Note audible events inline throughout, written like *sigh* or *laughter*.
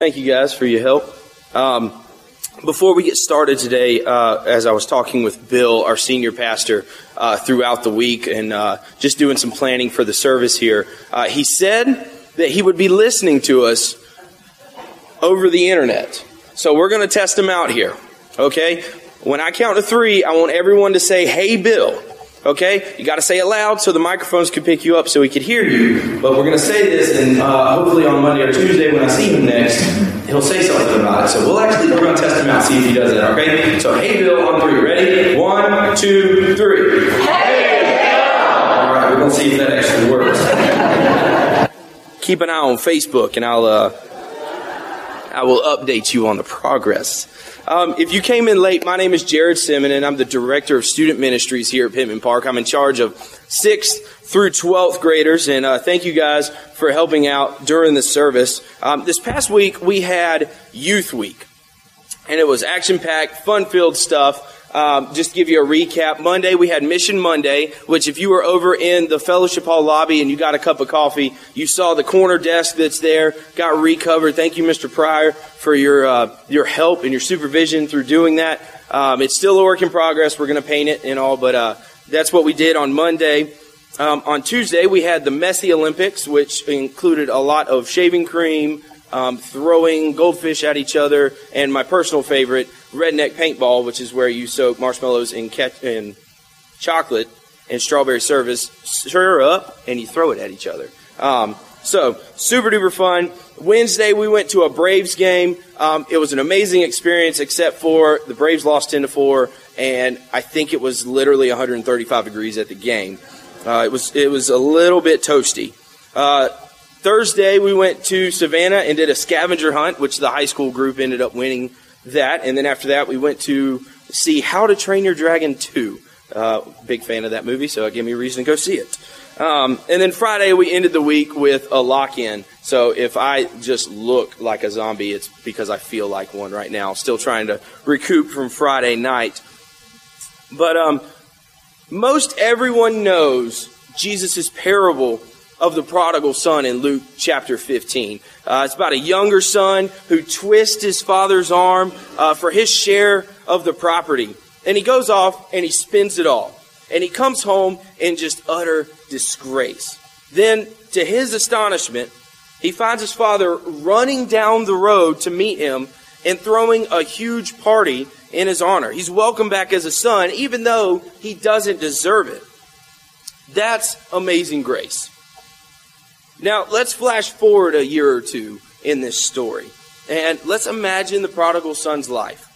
Thank you guys for your help. Um, before we get started today, uh, as I was talking with Bill, our senior pastor, uh, throughout the week and uh, just doing some planning for the service here, uh, he said that he would be listening to us over the internet. So we're going to test him out here. Okay? When I count to three, I want everyone to say, Hey, Bill. Okay? You got to say it loud so the microphones can pick you up so we can hear you. But we're going to say this, and uh, hopefully on Monday or Tuesday when I see him next, he'll say something about it. So we'll actually, we're going to test him out, see if he does that. Okay? So, hey, Bill, on three. Ready? One, two, three. Hey, Bill! All right, we're going to see if that actually works. *laughs* Keep an eye on Facebook, and I'll, uh, I will update you on the progress. Um, if you came in late, my name is Jared Simon, and I'm the Director of Student Ministries here at Pittman Park. I'm in charge of 6th through 12th graders, and uh, thank you guys for helping out during the service. Um, this past week, we had Youth Week, and it was action packed, fun filled stuff. Um, just give you a recap, Monday we had Mission Monday, which if you were over in the fellowship hall lobby and you got a cup of coffee, you saw the corner desk that's there got recovered. Thank you, Mr. Pryor, for your uh, your help and your supervision through doing that. Um, it's still a work in progress. We're going to paint it and all, but uh, that's what we did on Monday. Um, on Tuesday we had the Messy Olympics, which included a lot of shaving cream, um, throwing goldfish at each other, and my personal favorite, redneck paintball, which is where you soak marshmallows in, ke- in chocolate and strawberry service, stir up, and you throw it at each other. Um, so, super duper fun. Wednesday, we went to a Braves game. Um, it was an amazing experience, except for the Braves lost 10 to 4, and I think it was literally 135 degrees at the game. Uh, it was it was a little bit toasty. Uh, Thursday, we went to Savannah and did a scavenger hunt, which the high school group ended up winning that. And then after that, we went to see How to Train Your Dragon 2. Uh, big fan of that movie, so it gave me a reason to go see it. Um, and then Friday, we ended the week with a lock in. So if I just look like a zombie, it's because I feel like one right now. Still trying to recoup from Friday night. But um, most everyone knows Jesus' parable of the prodigal son in Luke chapter 15. Uh, it's about a younger son who twists his father's arm uh, for his share of the property. And he goes off and he spends it all. And he comes home in just utter disgrace. Then, to his astonishment, he finds his father running down the road to meet him and throwing a huge party in his honor. He's welcomed back as a son, even though he doesn't deserve it. That's amazing grace. Now, let's flash forward a year or two in this story. And let's imagine the prodigal son's life.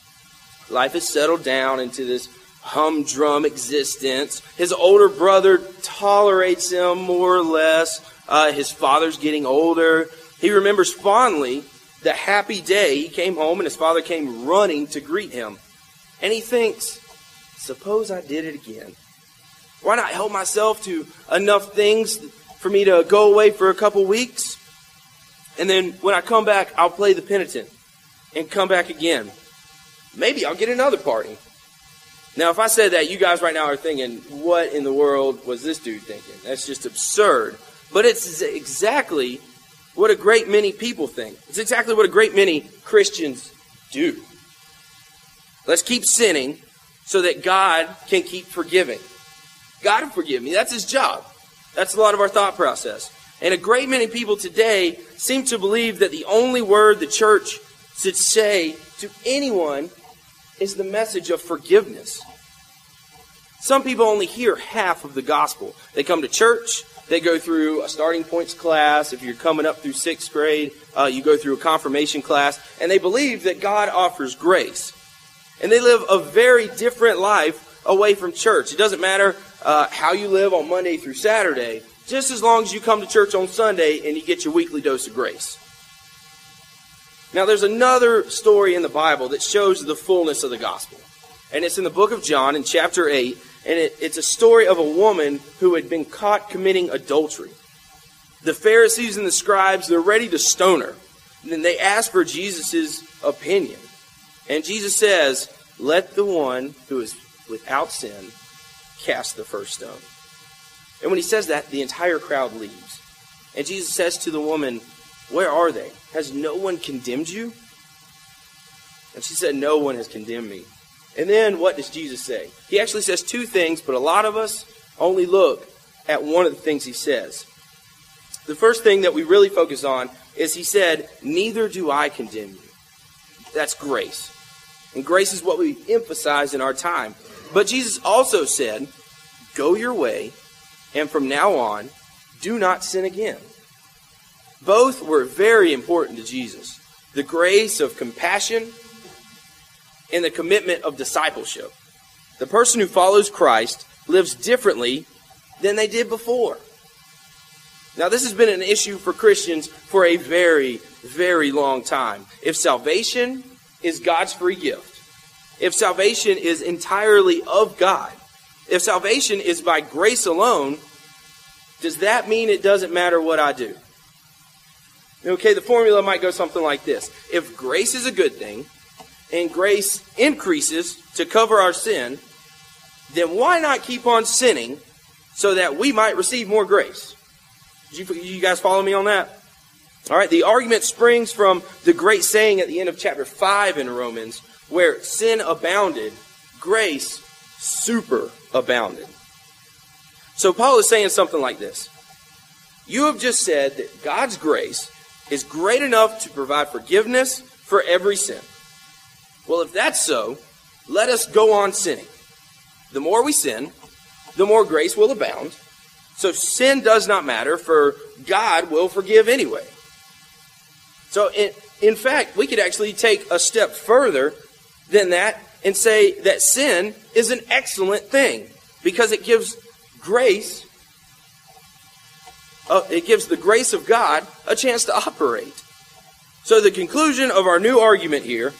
Life has settled down into this humdrum existence. His older brother tolerates him more or less. Uh, his father's getting older. He remembers fondly the happy day he came home and his father came running to greet him. And he thinks, suppose I did it again. Why not help myself to enough things for me to go away for a couple weeks. And then when I come back, I'll play the penitent and come back again. Maybe I'll get another party. Now, if I said that, you guys right now are thinking, what in the world was this dude thinking? That's just absurd. But it's exactly what a great many people think. It's exactly what a great many Christians do. Let's keep sinning so that God can keep forgiving. God forgive me. That's his job. That's a lot of our thought process. And a great many people today seem to believe that the only word the church should say to anyone is the message of forgiveness. Some people only hear half of the gospel. They come to church, they go through a starting points class. If you're coming up through sixth grade, uh, you go through a confirmation class, and they believe that God offers grace. And they live a very different life away from church. It doesn't matter uh, how you live on Monday through Saturday, just as long as you come to church on Sunday and you get your weekly dose of grace. Now, there's another story in the Bible that shows the fullness of the gospel. And it's in the book of John in chapter 8. And it, it's a story of a woman who had been caught committing adultery. The Pharisees and the scribes, they're ready to stone her. And then they ask for Jesus' opinion. And Jesus says, Let the one who is without sin cast the first stone. And when he says that, the entire crowd leaves. And Jesus says to the woman, Where are they? Has no one condemned you? And she said, No one has condemned me. And then what does Jesus say? He actually says two things, but a lot of us only look at one of the things he says. The first thing that we really focus on is he said, Neither do I condemn you. That's grace. And grace is what we emphasize in our time. But Jesus also said, Go your way, and from now on, do not sin again. Both were very important to Jesus. The grace of compassion and the commitment of discipleship. The person who follows Christ lives differently than they did before. Now, this has been an issue for Christians for a very, very long time. If salvation is God's free gift, if salvation is entirely of God, if salvation is by grace alone, does that mean it doesn't matter what I do? Okay, the formula might go something like this If grace is a good thing, and grace increases to cover our sin, then why not keep on sinning so that we might receive more grace? You, you, guys follow me on that? All right, the argument springs from the great saying at the end of chapter 5 in Romans, where sin abounded, grace super abounded. So Paul is saying something like this You have just said that God's grace is great enough to provide forgiveness for every sin. Well, if that's so, let us go on sinning. The more we sin, the more grace will abound. So sin does not matter, for God will forgive anyway. So, in, in fact, we could actually take a step further than that and say that sin is an excellent thing because it gives grace, uh, it gives the grace of God a chance to operate. So, the conclusion of our new argument here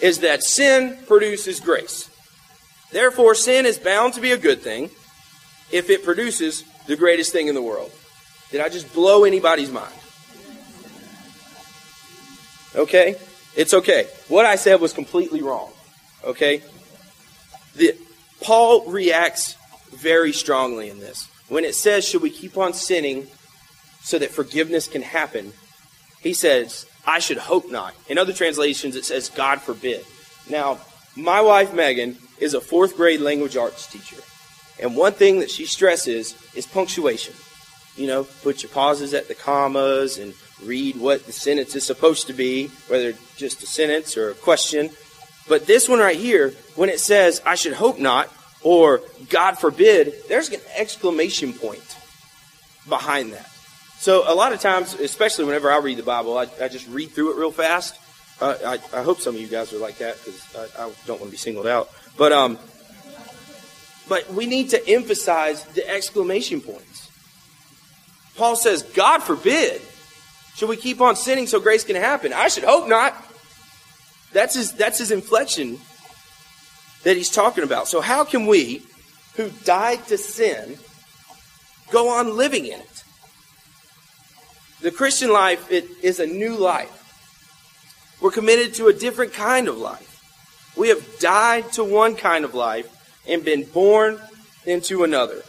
is that sin produces grace. Therefore, sin is bound to be a good thing if it produces the greatest thing in the world. Did I just blow anybody's mind? Okay? It's okay. What I said was completely wrong. Okay? The, Paul reacts very strongly in this. When it says, should we keep on sinning so that forgiveness can happen? He says, I should hope not. In other translations, it says, God forbid. Now, my wife, Megan, is a fourth grade language arts teacher. And one thing that she stresses is punctuation. You know, put your pauses at the commas and read what the sentence is supposed to be, whether just a sentence or a question. But this one right here, when it says, I should hope not, or God forbid, there's an exclamation point behind that. So a lot of times, especially whenever I read the Bible, I, I just read through it real fast. Uh, I, I, hope some of you guys are like that because I, I, don't want to be singled out. But um, but we need to emphasize the exclamation points. Paul says, "God forbid, should we keep on sinning so grace can happen?" I should hope not. That's his that's his inflection that he's talking about. So how can we, who died to sin, go on living in it? The Christian life it is a new life. We're committed to a different kind of life. We have died to one kind of life and been born into another.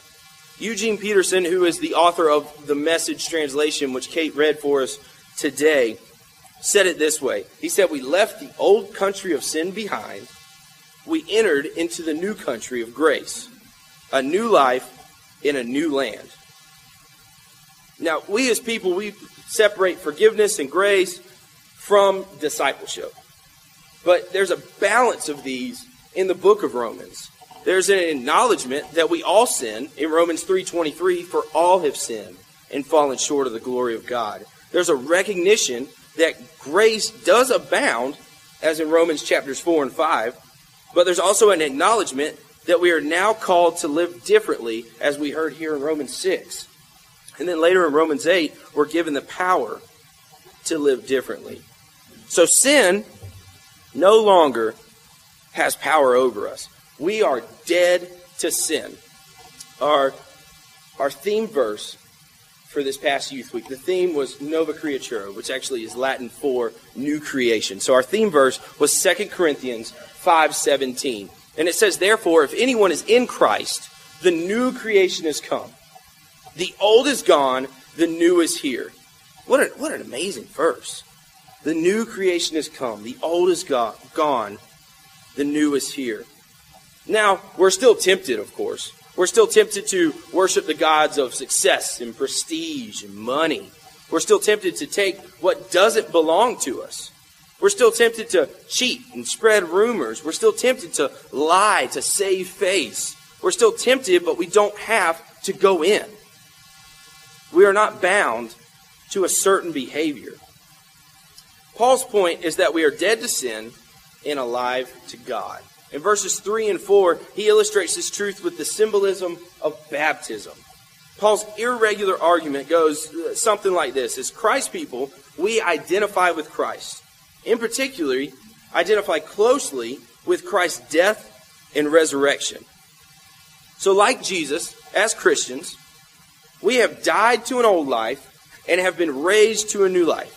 Eugene Peterson, who is the author of the message translation, which Kate read for us today, said it this way. He said, We left the old country of sin behind. We entered into the new country of grace, a new life in a new land. Now, we as people, we separate forgiveness and grace from discipleship. But there's a balance of these in the book of Romans. There's an acknowledgement that we all sin in Romans 3:23 for all have sinned and fallen short of the glory of God. There's a recognition that grace does abound as in Romans chapters 4 and 5, but there's also an acknowledgement that we are now called to live differently as we heard here in Romans 6. And then later in Romans 8, we're given the power to live differently. So sin no longer has power over us. We are dead to sin. Our, our theme verse for this past youth week, the theme was Nova Creatura, which actually is Latin for new creation. So our theme verse was 2 Corinthians 5:17. And it says, Therefore, if anyone is in Christ, the new creation has come. The old is gone, the new is here. What, a, what an amazing verse. The new creation has come. The old is gone. The new is here. Now, we're still tempted, of course. We're still tempted to worship the gods of success and prestige and money. We're still tempted to take what doesn't belong to us. We're still tempted to cheat and spread rumors. We're still tempted to lie to save face. We're still tempted, but we don't have to go in. We are not bound to a certain behavior. Paul's point is that we are dead to sin and alive to God. In verses 3 and 4, he illustrates this truth with the symbolism of baptism. Paul's irregular argument goes uh, something like this As Christ people, we identify with Christ. In particular, identify closely with Christ's death and resurrection. So, like Jesus, as Christians, we have died to an old life and have been raised to a new life.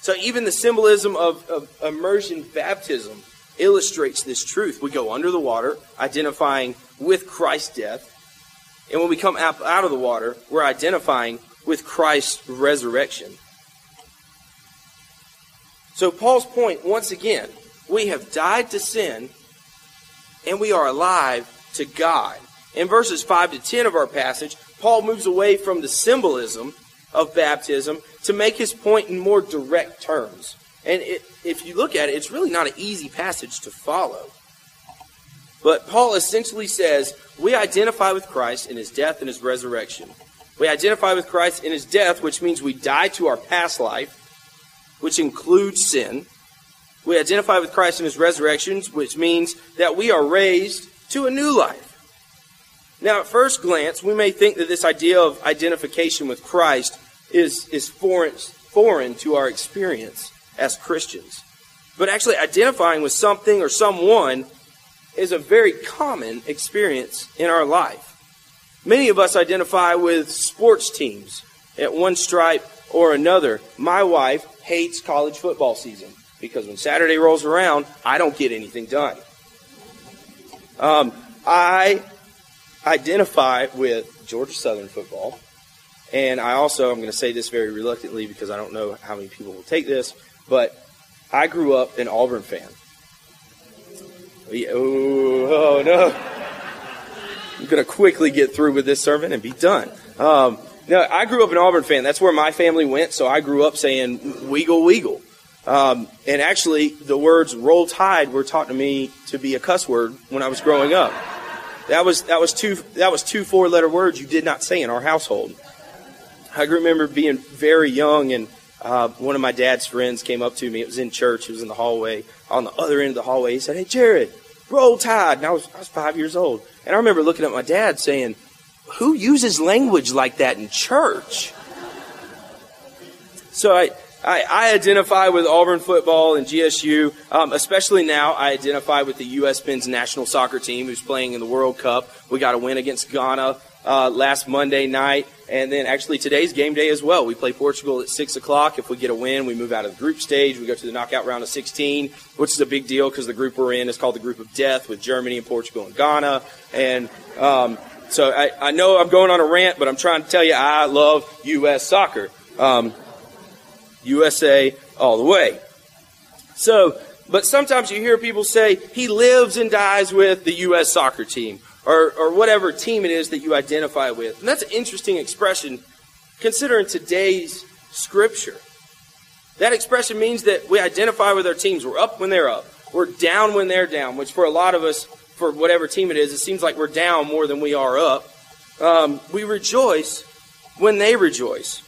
So, even the symbolism of, of immersion baptism illustrates this truth. We go under the water, identifying with Christ's death. And when we come out of the water, we're identifying with Christ's resurrection. So, Paul's point, once again, we have died to sin and we are alive to God. In verses 5 to 10 of our passage, Paul moves away from the symbolism of baptism to make his point in more direct terms. And it, if you look at it, it's really not an easy passage to follow. But Paul essentially says we identify with Christ in his death and his resurrection. We identify with Christ in his death, which means we die to our past life, which includes sin. We identify with Christ in his resurrection, which means that we are raised to a new life. Now, at first glance, we may think that this idea of identification with Christ is, is foreign, foreign to our experience as Christians. But actually, identifying with something or someone is a very common experience in our life. Many of us identify with sports teams at one stripe or another. My wife hates college football season because when Saturday rolls around, I don't get anything done. Um, I identify with Georgia Southern football. And I also, I'm going to say this very reluctantly because I don't know how many people will take this, but I grew up an Auburn fan. Oh, oh no. I'm going to quickly get through with this sermon and be done. Um, no, I grew up an Auburn fan. That's where my family went, so I grew up saying "weagle weagle." Um, and actually, the words "roll tide" were taught to me to be a cuss word when I was growing up. That was that was two that was two four letter words you did not say in our household. I remember being very young and uh, one of my dad's friends came up to me. It was in church. It was in the hallway. On the other end of the hallway, he said, "Hey, Jared, roll tide." And I was I was five years old, and I remember looking at my dad saying, "Who uses language like that in church?" So I I, I, identify with Auburn football and GSU, um, especially now. I identify with the U.S. men's national soccer team who's playing in the World Cup. We got a win against Ghana uh, last Monday night, and then actually today's game day as well. We play Portugal at six o'clock. If we get a win, we move out of the group stage. We go to the knockout round of 16, which is a big deal because the group we're in is called the Group of Death with Germany and Portugal and Ghana. And um, so I, I, know I'm going on a rant, but I'm trying to tell you I love U.S. soccer. Um, USA all the way. So, but sometimes you hear people say he lives and dies with the U.S. soccer team or, or whatever team it is that you identify with. And that's an interesting expression considering today's scripture. That expression means that we identify with our teams. We're up when they're up. We're down when they're down, which for a lot of us, for whatever team it is, it seems like we're down more than we are up. Um, we rejoice when they rejoice.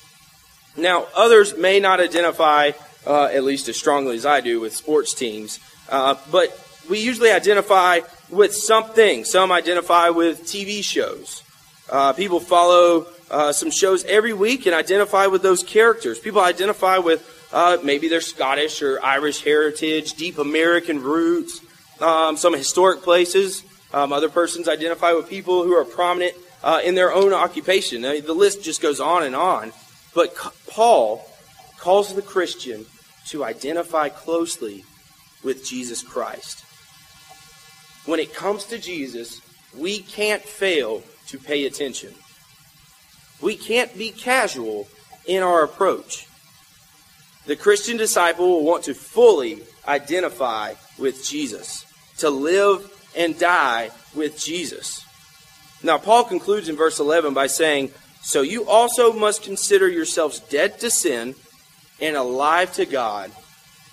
Now, others may not identify, uh, at least as strongly as I do, with sports teams, uh, but we usually identify with something. Some identify with TV shows. Uh, people follow uh, some shows every week and identify with those characters. People identify with uh, maybe their Scottish or Irish heritage, deep American roots, um, some historic places. Um, other persons identify with people who are prominent uh, in their own occupation. Mean, the list just goes on and on. But Paul calls the Christian to identify closely with Jesus Christ. When it comes to Jesus, we can't fail to pay attention. We can't be casual in our approach. The Christian disciple will want to fully identify with Jesus, to live and die with Jesus. Now, Paul concludes in verse 11 by saying, So you also must consider yourselves dead to sin and alive to God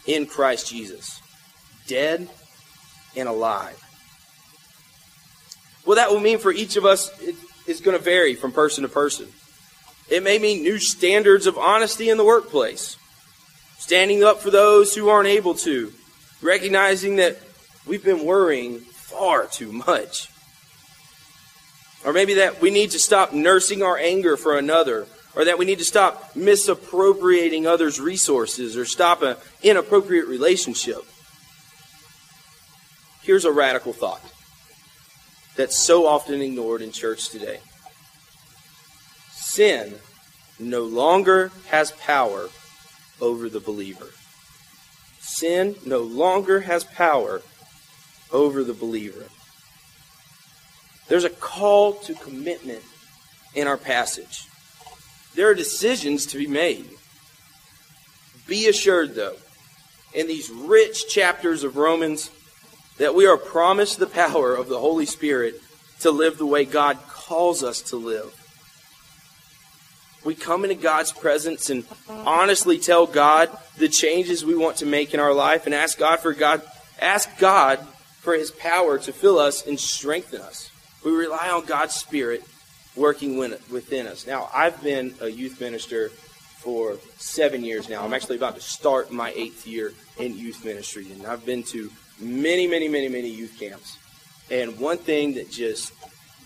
in Christ Jesus. Dead and alive. Well, that will mean for each of us, is going to vary from person to person. It may mean new standards of honesty in the workplace, standing up for those who aren't able to, recognizing that we've been worrying far too much. Or maybe that we need to stop nursing our anger for another, or that we need to stop misappropriating others' resources, or stop an inappropriate relationship. Here's a radical thought that's so often ignored in church today sin no longer has power over the believer. Sin no longer has power over the believer. There's a call to commitment in our passage. There are decisions to be made. Be assured, though, in these rich chapters of Romans, that we are promised the power of the Holy Spirit to live the way God calls us to live. We come into God's presence and honestly tell God the changes we want to make in our life and ask God for God ask God for his power to fill us and strengthen us. We rely on God's Spirit working within us. Now, I've been a youth minister for seven years now. I'm actually about to start my eighth year in youth ministry, and I've been to many, many, many, many youth camps. And one thing that just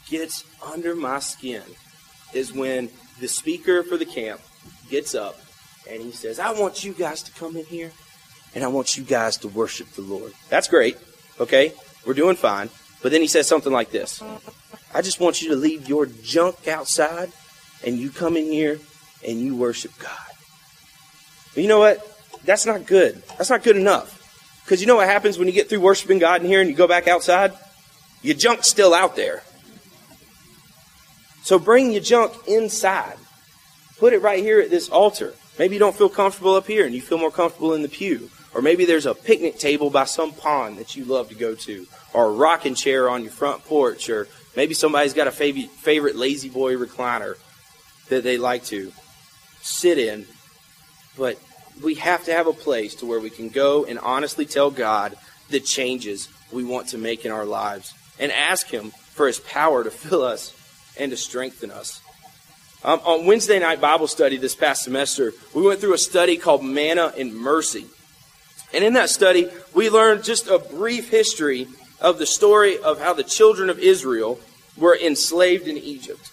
gets under my skin is when the speaker for the camp gets up and he says, I want you guys to come in here and I want you guys to worship the Lord. That's great. Okay? We're doing fine. But then he says something like this I just want you to leave your junk outside and you come in here and you worship God. But you know what? That's not good. That's not good enough. Because you know what happens when you get through worshiping God in here and you go back outside? Your junk's still out there. So bring your junk inside. Put it right here at this altar. Maybe you don't feel comfortable up here and you feel more comfortable in the pew. Or maybe there's a picnic table by some pond that you love to go to, or a rocking chair on your front porch, or maybe somebody's got a favorite, favorite La-Z-Boy recliner that they like to sit in. But we have to have a place to where we can go and honestly tell God the changes we want to make in our lives and ask Him for His power to fill us and to strengthen us. Um, on Wednesday night Bible study this past semester, we went through a study called Manna and Mercy. And in that study, we learned just a brief history of the story of how the children of Israel were enslaved in Egypt.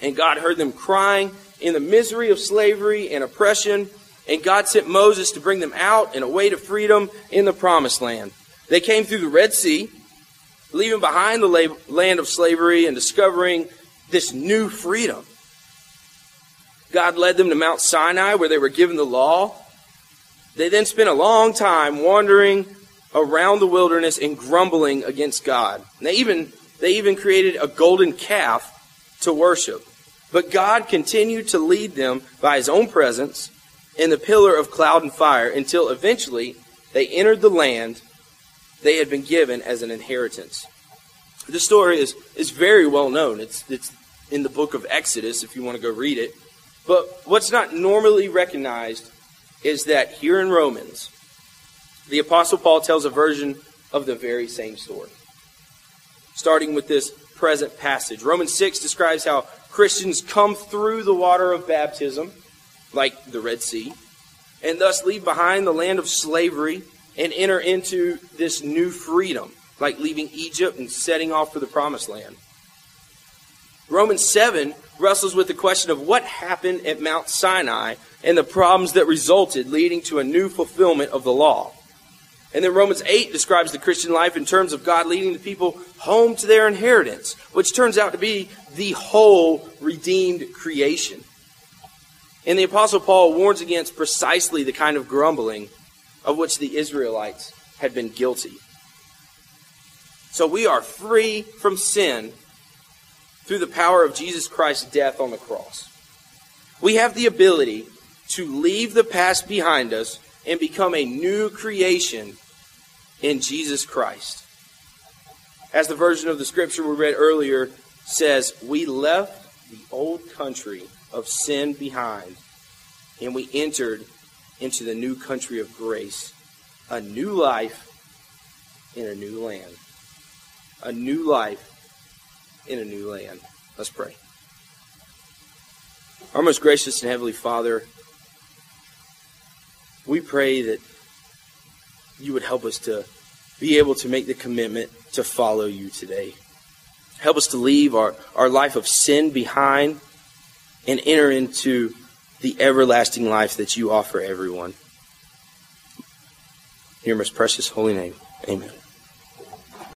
And God heard them crying in the misery of slavery and oppression. And God sent Moses to bring them out in a way to freedom in the promised land. They came through the Red Sea, leaving behind the land of slavery and discovering this new freedom. God led them to Mount Sinai, where they were given the law they then spent a long time wandering around the wilderness and grumbling against God. And they even, they even created a golden calf to worship. But God continued to lead them by his own presence in the pillar of cloud and fire until eventually they entered the land they had been given as an inheritance. This story is, is very well known. It's, it's in the book of Exodus if you want to go read it. But what's not normally recognized is that here in Romans, the Apostle Paul tells a version of the very same story. Starting with this present passage. Romans 6 describes how Christians come through the water of baptism, like the Red Sea, and thus leave behind the land of slavery and enter into this new freedom, like leaving Egypt and setting off for the promised land. Romans 7 wrestles with the question of what happened at Mount Sinai and the problems that resulted, leading to a new fulfillment of the law. And then Romans 8 describes the Christian life in terms of God leading the people home to their inheritance, which turns out to be the whole redeemed creation. And the Apostle Paul warns against precisely the kind of grumbling of which the Israelites had been guilty. So we are free from sin through the power of Jesus Christ's death on the cross. We have the ability to leave the past behind us and become a new creation in Jesus Christ. As the version of the scripture we read earlier says, we left the old country of sin behind and we entered into the new country of grace, a new life in a new land. A new life in a new land. Let's pray. Our most gracious and heavenly Father, we pray that you would help us to be able to make the commitment to follow you today. Help us to leave our, our life of sin behind and enter into the everlasting life that you offer everyone. In your most precious holy name, amen.